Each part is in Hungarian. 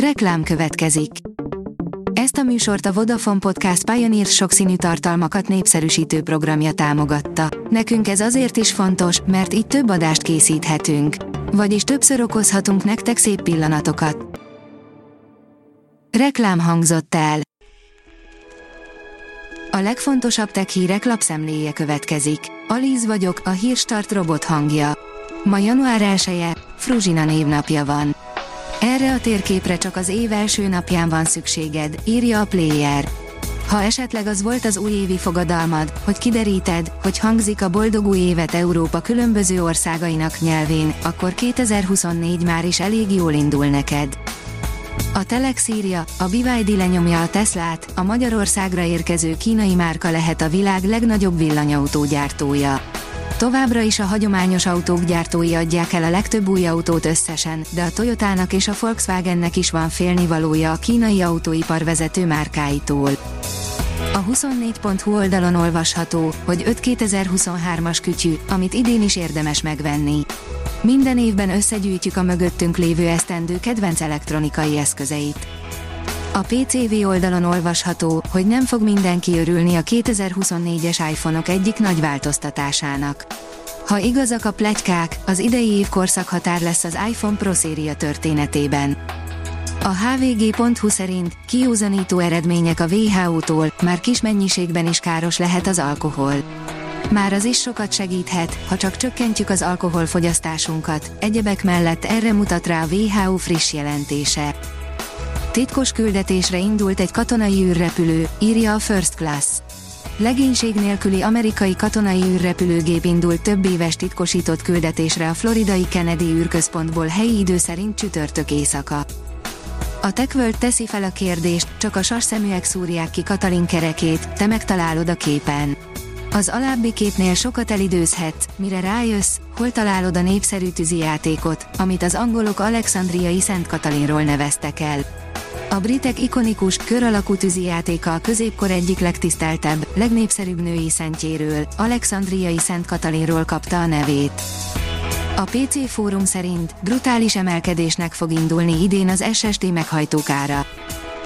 Reklám következik. Ezt a műsort a Vodafone Podcast Pioneer sokszínű tartalmakat népszerűsítő programja támogatta. Nekünk ez azért is fontos, mert így több adást készíthetünk. Vagyis többször okozhatunk nektek szép pillanatokat. Reklám hangzott el. A legfontosabb tech hírek lapszemléje következik. Alíz vagyok, a hírstart robot hangja. Ma január 1 -e, Fruzsina névnapja van. Erre a térképre csak az év első napján van szükséged, írja a Player. Ha esetleg az volt az újévi fogadalmad, hogy kideríted, hogy hangzik a boldog új évet Európa különböző országainak nyelvén, akkor 2024 már is elég jól indul neked. A Telex írja, a BYD lenyomja a Teslát, a Magyarországra érkező kínai márka lehet a világ legnagyobb villanyautógyártója. Továbbra is a hagyományos autók gyártói adják el a legtöbb új autót összesen, de a Toyotának és a Volkswagennek is van félnivalója a kínai autóipar vezető márkáitól. A 24.hu oldalon olvasható, hogy 5 2023-as kütyű, amit idén is érdemes megvenni. Minden évben összegyűjtjük a mögöttünk lévő esztendő kedvenc elektronikai eszközeit. A PCV oldalon olvasható, hogy nem fog mindenki örülni a 2024-es iPhone-ok egyik nagy változtatásának. Ha igazak a plegykák, az idei év korszakhatár lesz az iPhone Pro széria történetében. A hvg.hu szerint kiúzanító eredmények a WHO-tól, már kis mennyiségben is káros lehet az alkohol. Már az is sokat segíthet, ha csak csökkentjük az alkoholfogyasztásunkat, egyebek mellett erre mutat rá a WHO friss jelentése. Titkos küldetésre indult egy katonai űrrepülő, írja a First Class. Legénység nélküli amerikai katonai űrrepülőgép indult több éves titkosított küldetésre a floridai Kennedy űrközpontból helyi idő szerint csütörtök éjszaka. A TechWorld teszi fel a kérdést, csak a sas szeműek szúrják ki Katalin kerekét, te megtalálod a képen. Az alábbi képnél sokat elidőzhetsz, mire rájössz, hol találod a népszerű tűzijátékot, amit az angolok Alexandriai Szent Katalinról neveztek el. A britek ikonikus, kör alakú tűzijátéka a középkor egyik legtiszteltebb, legnépszerűbb női szentjéről, Alexandriai Szent Katalinról kapta a nevét. A PC fórum szerint brutális emelkedésnek fog indulni idén az SSD meghajtókára.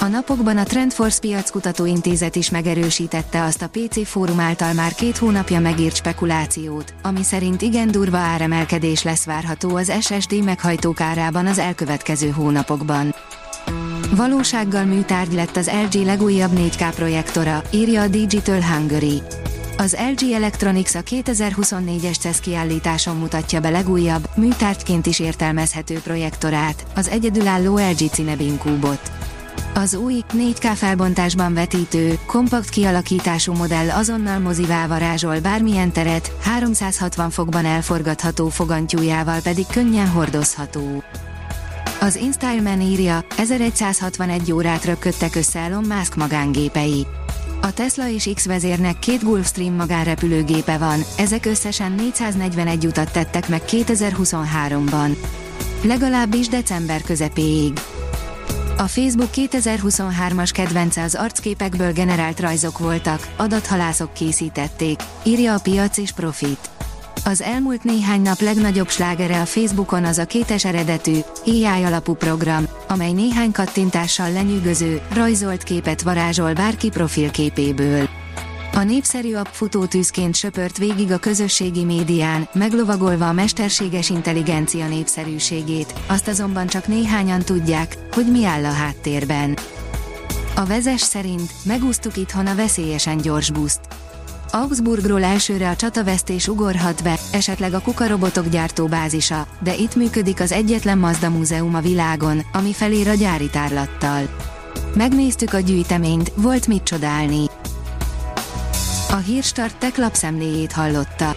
A napokban a Trendforce piackutató intézet is megerősítette azt a PC fórum által már két hónapja megírt spekulációt, ami szerint igen durva áremelkedés lesz várható az SSD meghajtókárában az elkövetkező hónapokban. Valósággal műtárgy lett az LG legújabb 4K projektora, írja a Digital Hungary. Az LG Electronics a 2024-es CES kiállításon mutatja be legújabb, műtárgyként is értelmezhető projektorát, az egyedülálló LG Cinebin kúbot. Az új, 4K felbontásban vetítő, kompakt kialakítású modell azonnal mozivá varázsol bármilyen teret, 360 fokban elforgatható fogantyújával pedig könnyen hordozható. Az InStyleman írja, 1161 órát röpködtek össze Elon Musk magángépei. A Tesla és X vezérnek két Gulfstream magánrepülőgépe van, ezek összesen 441 utat tettek meg 2023-ban. Legalábbis december közepéig. A Facebook 2023-as kedvence az arcképekből generált rajzok voltak, adathalászok készítették, írja a piac és profit. Az elmúlt néhány nap legnagyobb slágere a Facebookon az a kétes eredetű, AI alapú program, amely néhány kattintással lenyűgöző, rajzolt képet varázsol bárki profilképéből. A népszerű app futótűzként söpört végig a közösségi médián, meglovagolva a mesterséges intelligencia népszerűségét, azt azonban csak néhányan tudják, hogy mi áll a háttérben. A vezes szerint megúsztuk itthon a veszélyesen gyors buszt. Augsburgról elsőre a csatavesztés ugorhat be, esetleg a kukarobotok gyártóbázisa, de itt működik az egyetlen Mazda múzeum a világon, ami felér a gyári tárlattal. Megnéztük a gyűjteményt, volt mit csodálni. A Hírstart tech lapszemléjét hallotta.